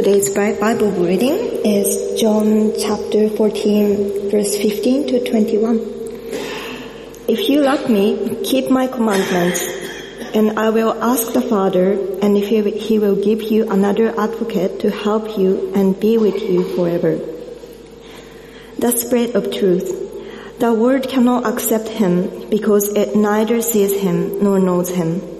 Today's Bible reading is John chapter 14 verse 15 to 21. If you love me, keep my commandments, and I will ask the Father, and if he, he will give you another advocate to help you and be with you forever. The Spirit of truth. The world cannot accept him because it neither sees him nor knows him.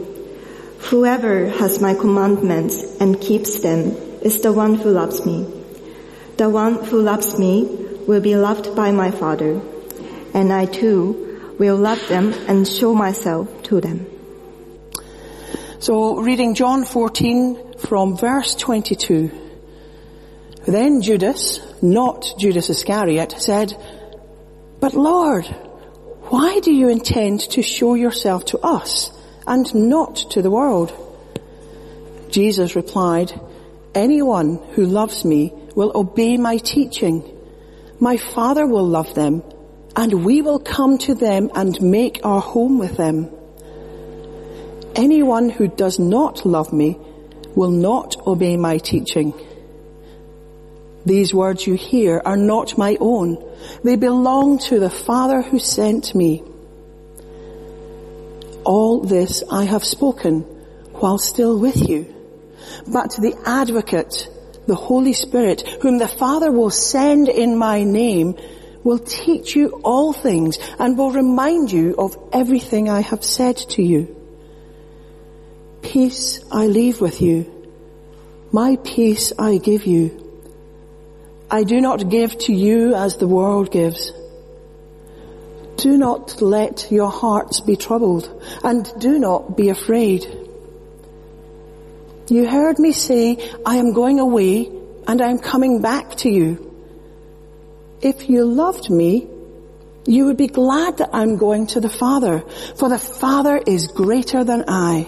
Whoever has my commandments and keeps them is the one who loves me. The one who loves me will be loved by my Father, and I too will love them and show myself to them. So reading John 14 from verse 22. Then Judas, not Judas Iscariot, said, But Lord, why do you intend to show yourself to us and not to the world? Jesus replied, Anyone who loves me will obey my teaching. My Father will love them and we will come to them and make our home with them. Anyone who does not love me will not obey my teaching. These words you hear are not my own. They belong to the Father who sent me. All this I have spoken while still with you. But the advocate, the Holy Spirit, whom the Father will send in my name, will teach you all things and will remind you of everything I have said to you. Peace I leave with you. My peace I give you. I do not give to you as the world gives. Do not let your hearts be troubled and do not be afraid. You heard me say, I am going away and I am coming back to you. If you loved me, you would be glad that I'm going to the Father, for the Father is greater than I.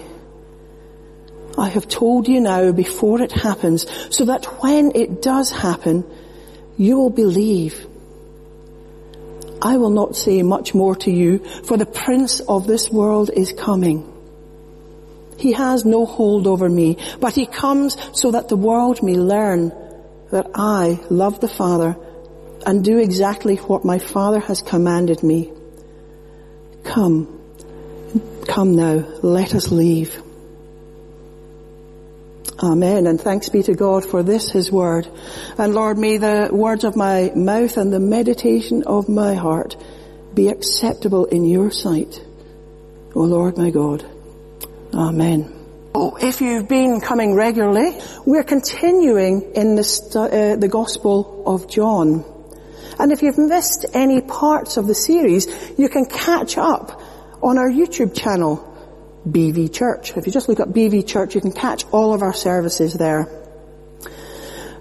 I have told you now before it happens, so that when it does happen, you will believe. I will not say much more to you, for the prince of this world is coming. He has no hold over me, but he comes so that the world may learn that I love the Father and do exactly what my Father has commanded me. Come, come now, let us leave. Amen. And thanks be to God for this, His word. And Lord, may the words of my mouth and the meditation of my heart be acceptable in your sight. O Lord my God. Amen. Oh, if you've been coming regularly, we're continuing in the, stu- uh, the Gospel of John. And if you've missed any parts of the series, you can catch up on our YouTube channel, BV Church. If you just look up BV Church, you can catch all of our services there.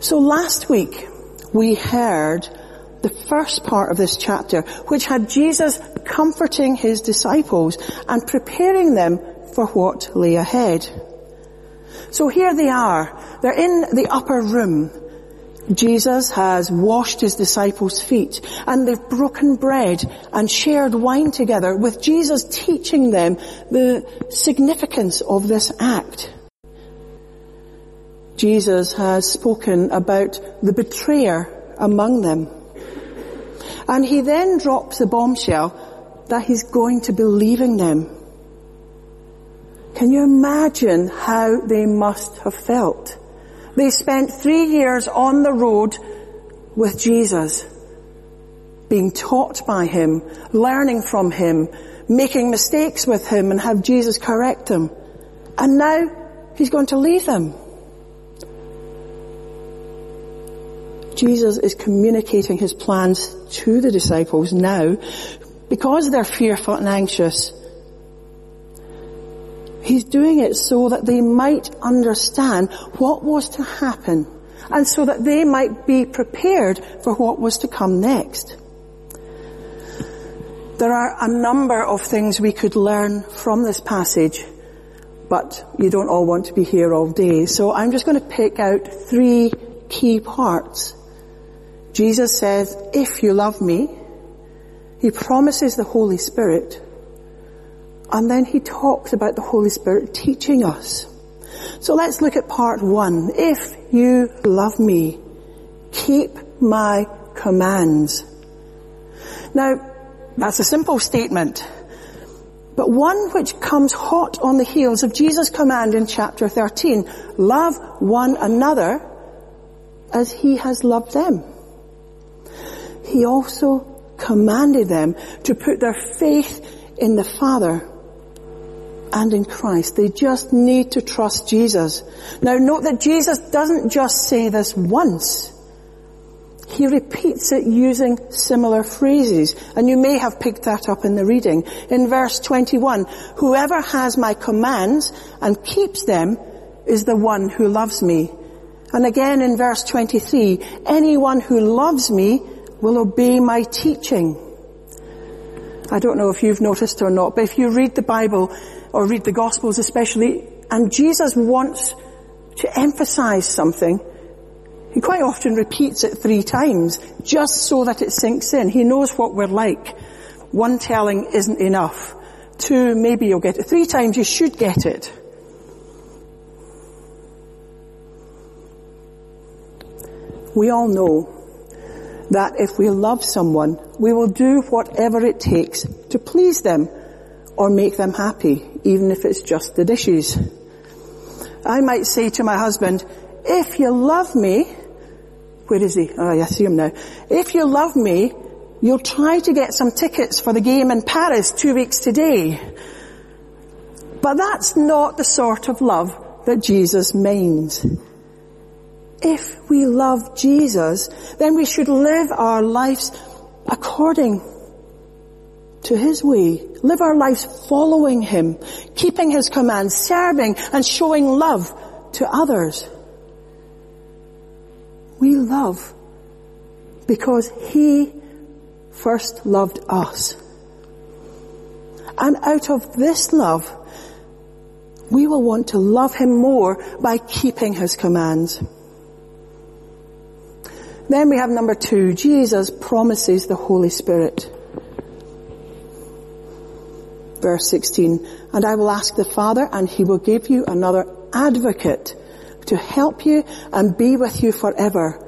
So last week, we heard the first part of this chapter, which had Jesus comforting his disciples and preparing them for what lay ahead. So here they are. They're in the upper room. Jesus has washed his disciples' feet and they've broken bread and shared wine together with Jesus teaching them the significance of this act. Jesus has spoken about the betrayer among them. And he then drops the bombshell that he's going to be leaving them. Can you imagine how they must have felt? They spent three years on the road with Jesus, being taught by Him, learning from Him, making mistakes with Him and have Jesus correct them. And now He's going to leave them. Jesus is communicating His plans to the disciples now because they're fearful and anxious. He's doing it so that they might understand what was to happen and so that they might be prepared for what was to come next. There are a number of things we could learn from this passage, but you don't all want to be here all day. So I'm just going to pick out three key parts. Jesus says, if you love me, he promises the Holy Spirit, and then he talks about the Holy Spirit teaching us. So let's look at part one. If you love me, keep my commands. Now, that's a simple statement, but one which comes hot on the heels of Jesus' command in chapter 13, love one another as he has loved them. He also commanded them to put their faith in the Father and in Christ. They just need to trust Jesus. Now note that Jesus doesn't just say this once. He repeats it using similar phrases, and you may have picked that up in the reading. In verse 21, whoever has my commands and keeps them is the one who loves me. And again in verse 23, anyone who loves me will obey my teaching. I don't know if you've noticed or not, but if you read the Bible, or read the Gospels especially, and Jesus wants to emphasize something, he quite often repeats it three times, just so that it sinks in. He knows what we're like. One telling isn't enough. Two, maybe you'll get it. Three times you should get it. We all know that if we love someone, we will do whatever it takes to please them or make them happy, even if it's just the dishes. I might say to my husband, if you love me, where is he? Oh, I see him now. If you love me, you'll try to get some tickets for the game in Paris two weeks today. But that's not the sort of love that Jesus means. If we love Jesus, then we should live our lives according to His way. Live our lives following Him, keeping His commands, serving and showing love to others. We love because He first loved us. And out of this love, we will want to love Him more by keeping His commands. Then we have number two, Jesus promises the Holy Spirit verse 16, and I will ask the Father and he will give you another advocate to help you and be with you forever,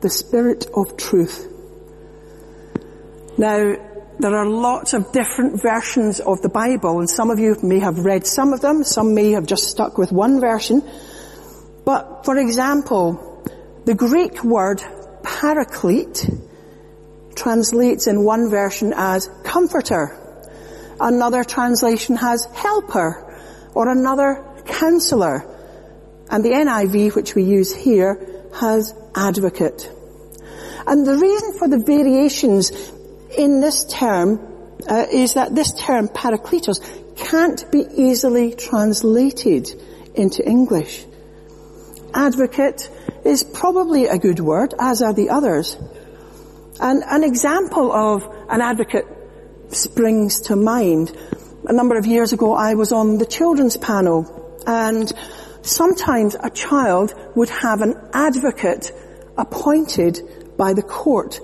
the Spirit of truth. Now, there are lots of different versions of the Bible and some of you may have read some of them, some may have just stuck with one version. But for example, the Greek word paraclete translates in one version as comforter. Another translation has helper or another counselor. And the NIV, which we use here, has advocate. And the reason for the variations in this term uh, is that this term parakletos can't be easily translated into English. Advocate is probably a good word, as are the others. And an example of an advocate springs to mind. A number of years ago I was on the children's panel and sometimes a child would have an advocate appointed by the court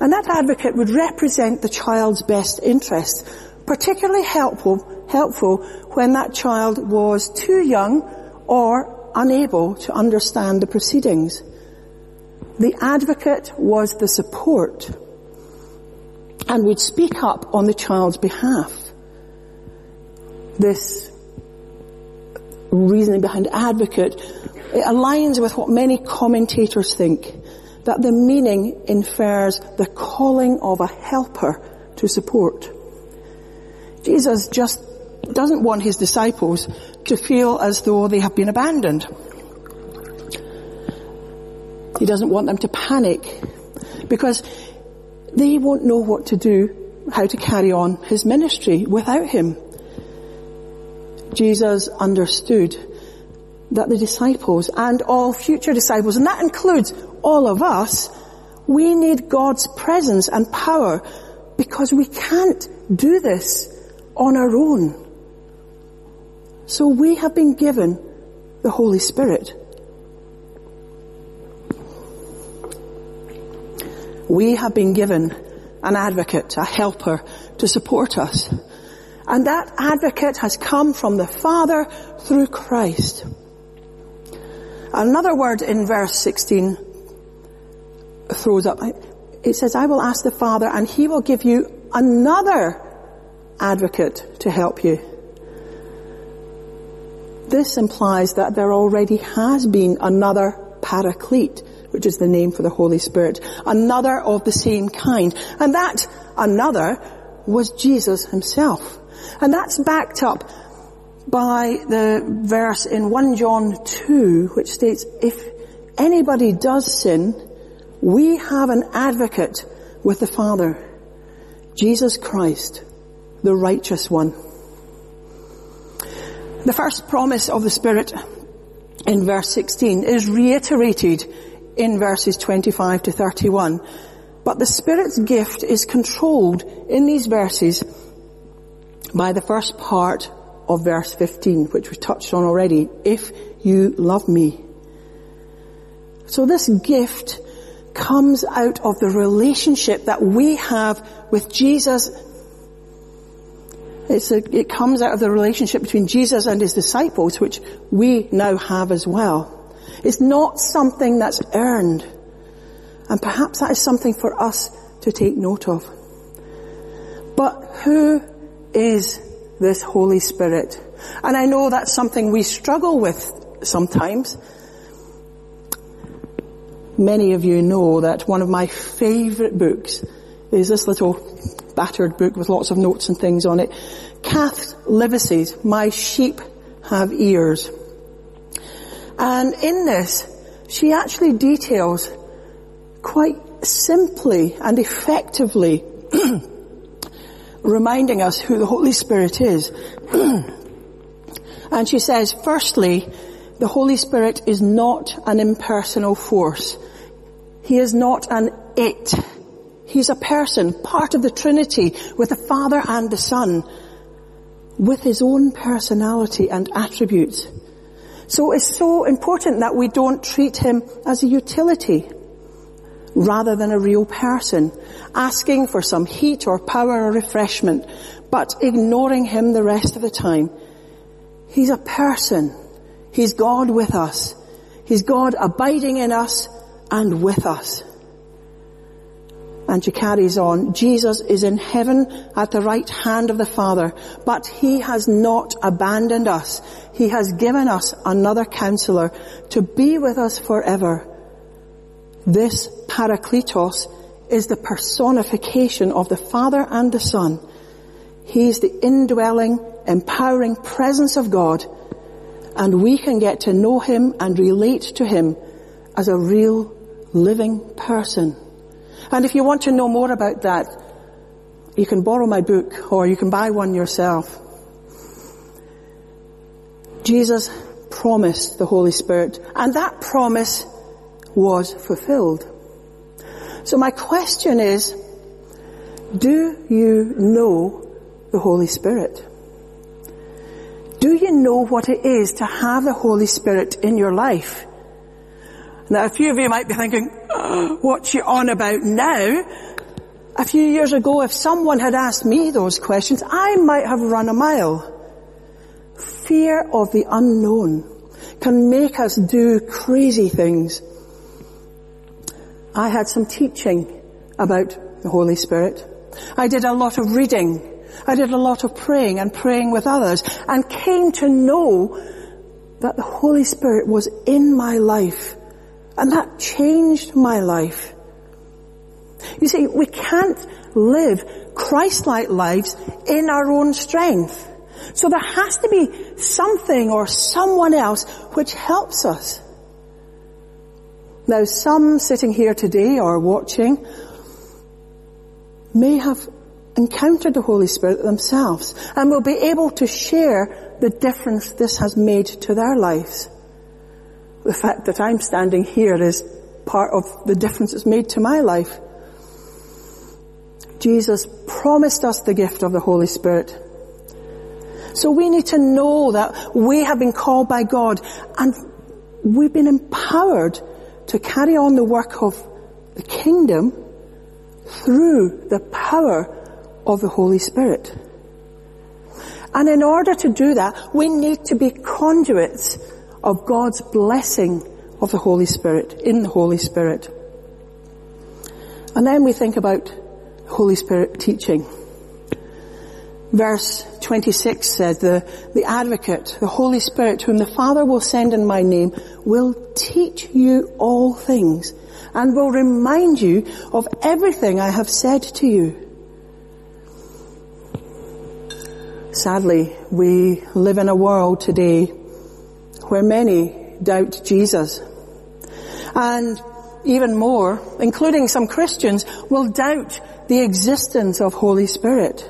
and that advocate would represent the child's best interest, particularly helpful, helpful when that child was too young or unable to understand the proceedings. The advocate was the support and would speak up on the child's behalf. This reasoning behind advocate it aligns with what many commentators think, that the meaning infers the calling of a helper to support. Jesus just doesn't want his disciples to feel as though they have been abandoned. He doesn't want them to panic because they won't know what to do, how to carry on his ministry without him. Jesus understood that the disciples and all future disciples, and that includes all of us, we need God's presence and power because we can't do this on our own. So we have been given the Holy Spirit. We have been given an advocate, a helper to support us. And that advocate has come from the Father through Christ. Another word in verse 16 throws up. It says, I will ask the Father and he will give you another advocate to help you. This implies that there already has been another paraclete, which is the name for the Holy Spirit, another of the same kind. And that another was Jesus himself. And that's backed up by the verse in 1 John 2, which states, if anybody does sin, we have an advocate with the Father, Jesus Christ, the righteous one. The first promise of the Spirit in verse 16 is reiterated in verses 25 to 31. But the Spirit's gift is controlled in these verses by the first part of verse 15, which we touched on already, if you love me. So this gift comes out of the relationship that we have with Jesus. A, it comes out of the relationship between Jesus and his disciples, which we now have as well. It's not something that's earned. And perhaps that is something for us to take note of. But who is this Holy Spirit. And I know that's something we struggle with sometimes. Many of you know that one of my favorite books is this little battered book with lots of notes and things on it. Kath Livesey's My Sheep Have Ears. And in this, she actually details quite simply and effectively reminding us who the Holy Spirit is. and she says, firstly, the Holy Spirit is not an impersonal force. He is not an it. He's a person, part of the Trinity, with the Father and the Son, with his own personality and attributes. So it's so important that we don't treat him as a utility rather than a real person, asking for some heat or power or refreshment, but ignoring him the rest of the time. He's a person. He's God with us. He's God abiding in us and with us. And she carries on, Jesus is in heaven at the right hand of the Father, but He has not abandoned us. He has given us another counselor to be with us forever this Parakletos is the personification of the Father and the Son. He is the indwelling, empowering presence of God, and we can get to know Him and relate to Him as a real living person. And if you want to know more about that, you can borrow my book or you can buy one yourself. Jesus promised the Holy Spirit, and that promise was fulfilled. So my question is, do you know the Holy Spirit? Do you know what it is to have the Holy Spirit in your life? Now a few of you might be thinking, oh, what's she on about now? A few years ago, if someone had asked me those questions, I might have run a mile. Fear of the unknown can make us do crazy things. I had some teaching about the Holy Spirit. I did a lot of reading. I did a lot of praying and praying with others and came to know that the Holy Spirit was in my life and that changed my life. You see, we can't live Christ-like lives in our own strength. So there has to be something or someone else which helps us. Now some sitting here today or watching may have encountered the Holy Spirit themselves and will be able to share the difference this has made to their lives. The fact that I'm standing here is part of the difference it's made to my life. Jesus promised us the gift of the Holy Spirit. So we need to know that we have been called by God and we've been empowered to carry on the work of the kingdom through the power of the Holy Spirit. And in order to do that, we need to be conduits of God's blessing of the Holy Spirit, in the Holy Spirit. And then we think about Holy Spirit teaching. Verse 26 says, the, the advocate, the Holy Spirit, whom the Father will send in my name, will teach you all things and will remind you of everything I have said to you. Sadly, we live in a world today where many doubt Jesus. And even more, including some Christians, will doubt the existence of Holy Spirit.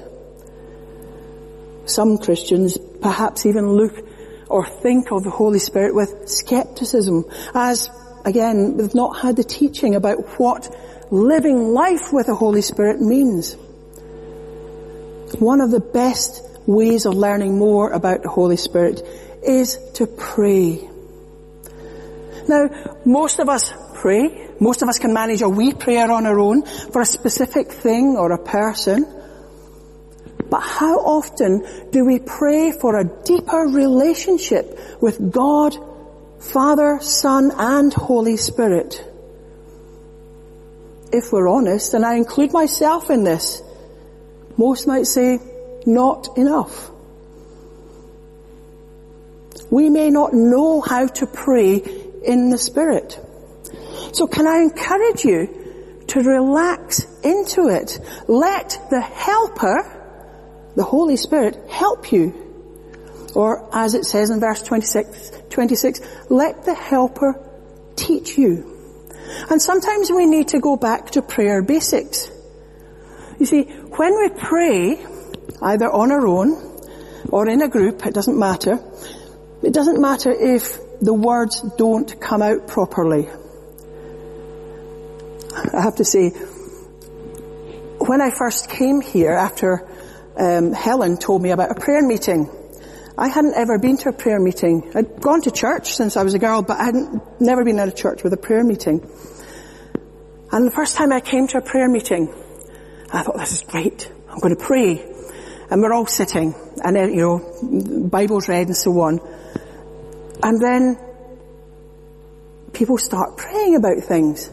Some Christians perhaps even look or think of the Holy Spirit with skepticism as, again, they've not had the teaching about what living life with the Holy Spirit means. One of the best ways of learning more about the Holy Spirit is to pray. Now, most of us pray. Most of us can manage a wee prayer on our own for a specific thing or a person. But how often do we pray for a deeper relationship with God, Father, Son, and Holy Spirit? If we're honest, and I include myself in this, most might say, not enough. We may not know how to pray in the Spirit. So can I encourage you to relax into it? Let the helper, the Holy Spirit, help you. Or as it says in verse 26, 26, let the helper teach you. And sometimes we need to go back to prayer basics. You see, when we pray, either on our own or in a group, it doesn't matter. It doesn't matter if the words don't come out properly. I have to say, when I first came here after um, Helen told me about a prayer meeting, I hadn't ever been to a prayer meeting. I'd gone to church since I was a girl, but I hadn't never been at a church with a prayer meeting. And the first time I came to a prayer meeting, I thought, this is great. I'm going to pray. And we're all sitting, and then, you know, Bible's read and so on. And then people start praying about things.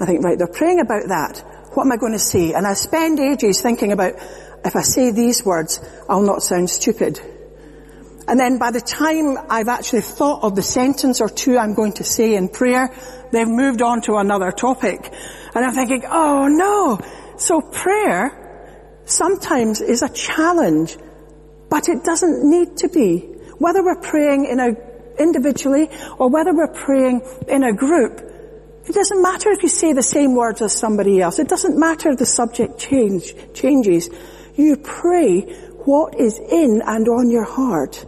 I think, right, they're praying about that. What am I going to say? And I spend ages thinking about, if I say these words, I'll not sound stupid. And then by the time I've actually thought of the sentence or two I'm going to say in prayer, they've moved on to another topic. And I'm thinking, oh no. So prayer sometimes is a challenge, but it doesn't need to be. Whether we're praying in a, individually or whether we're praying in a group, it doesn't matter if you say the same words as somebody else. It doesn't matter if the subject change, changes. You pray what is in and on your heart.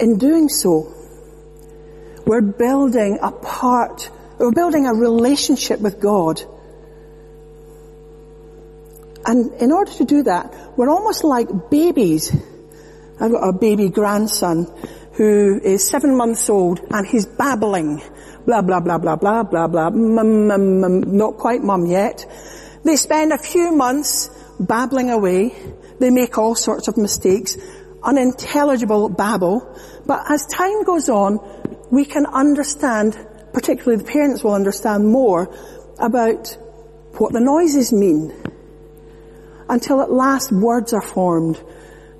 In doing so, we're building a part, we're building a relationship with God. And in order to do that, we're almost like babies. I've got a baby grandson who is seven months old and he's babbling. Blah, blah, blah, blah, blah, blah, blah. Mum, mum, mum, not quite mum yet. They spend a few months babbling away. They make all sorts of mistakes. Unintelligible babble. But as time goes on, we can understand, particularly the parents will understand more about what the noises mean. Until at last words are formed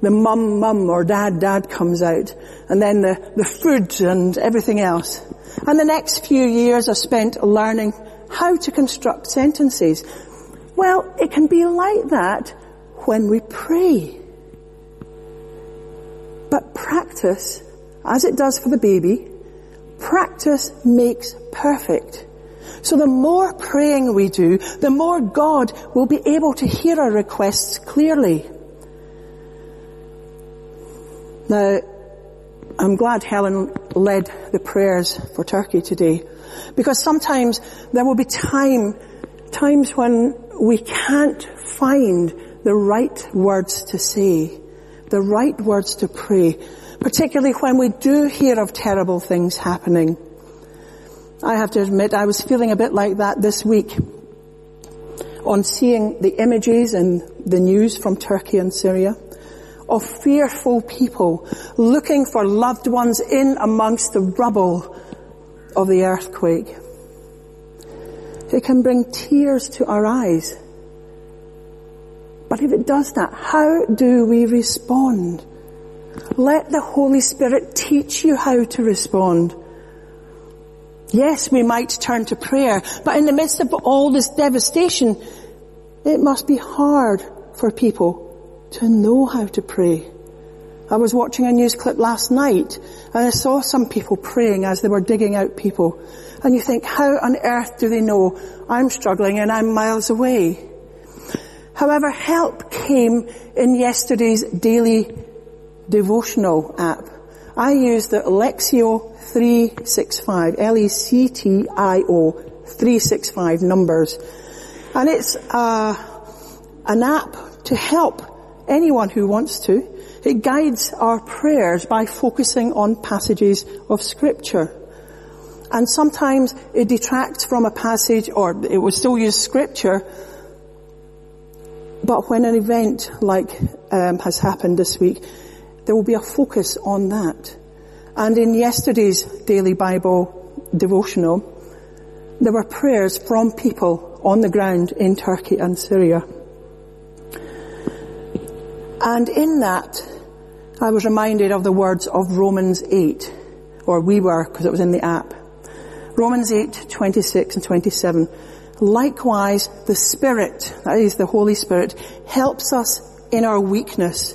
the mum mum or dad dad comes out and then the, the food and everything else. And the next few years are spent learning how to construct sentences. Well, it can be like that when we pray. But practice, as it does for the baby, practice makes perfect. So the more praying we do, the more God will be able to hear our requests clearly. Now, I'm glad Helen led the prayers for Turkey today because sometimes there will be time, times when we can't find the right words to say, the right words to pray, particularly when we do hear of terrible things happening. I have to admit I was feeling a bit like that this week on seeing the images and the news from Turkey and Syria of fearful people looking for loved ones in amongst the rubble of the earthquake. It can bring tears to our eyes. But if it does that, how do we respond? Let the Holy Spirit teach you how to respond. Yes, we might turn to prayer, but in the midst of all this devastation, it must be hard for people to know how to pray. I was watching a news clip last night and I saw some people praying as they were digging out people. And you think, how on earth do they know I'm struggling and I'm miles away? However, help came in yesterday's daily devotional app. I use the Lectio 365, L-E-C-T-I-O 365 numbers. And it's uh, an app to help anyone who wants to. It guides our prayers by focusing on passages of scripture. And sometimes it detracts from a passage or it will still use scripture. But when an event like um, has happened this week, there will be a focus on that. And in yesterday's daily Bible devotional, there were prayers from people on the ground in Turkey and Syria. And in that, I was reminded of the words of Romans 8, or we were, because it was in the app. Romans 8, 26 and 27. Likewise, the Spirit, that is the Holy Spirit, helps us in our weakness.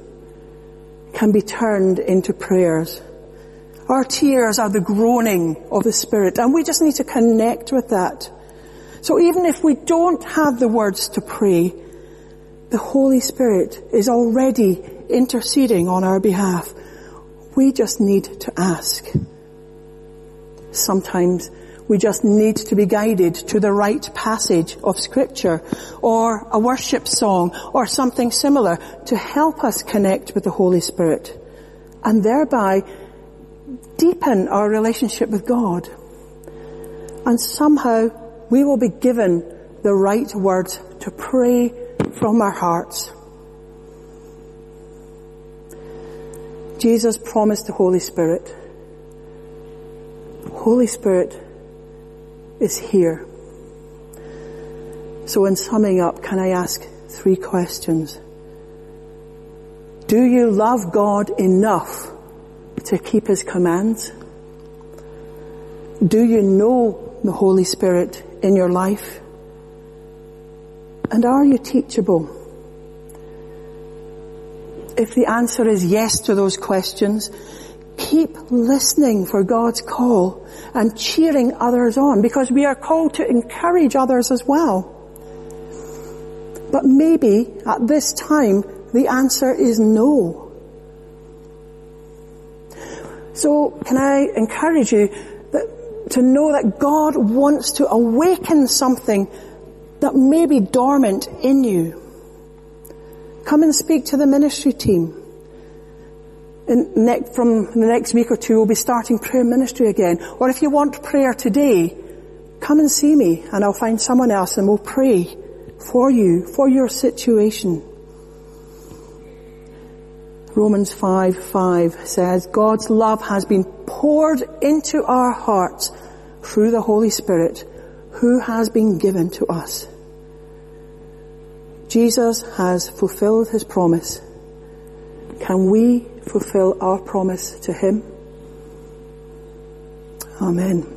can be turned into prayers. Our tears are the groaning of the Spirit, and we just need to connect with that. So even if we don't have the words to pray, the Holy Spirit is already interceding on our behalf. We just need to ask. Sometimes we just need to be guided to the right passage of scripture or a worship song or something similar to help us connect with the Holy Spirit and thereby deepen our relationship with God. And somehow we will be given the right words to pray from our hearts. Jesus promised the Holy Spirit. Holy Spirit is here. So in summing up, can I ask three questions? Do you love God enough to keep His commands? Do you know the Holy Spirit in your life? And are you teachable? If the answer is yes to those questions, keep listening for God's call and cheering others on because we are called to encourage others as well. But maybe at this time the answer is no. So can I encourage you that, to know that God wants to awaken something that may be dormant in you. Come and speak to the ministry team. From the next week or two, we'll be starting prayer ministry again. Or if you want prayer today, come and see me and I'll find someone else and we'll pray for you, for your situation. Romans 5, 5 says, God's love has been poured into our hearts through the Holy Spirit who has been given to us. Jesus has fulfilled his promise. Can we fulfill our promise to him. Amen.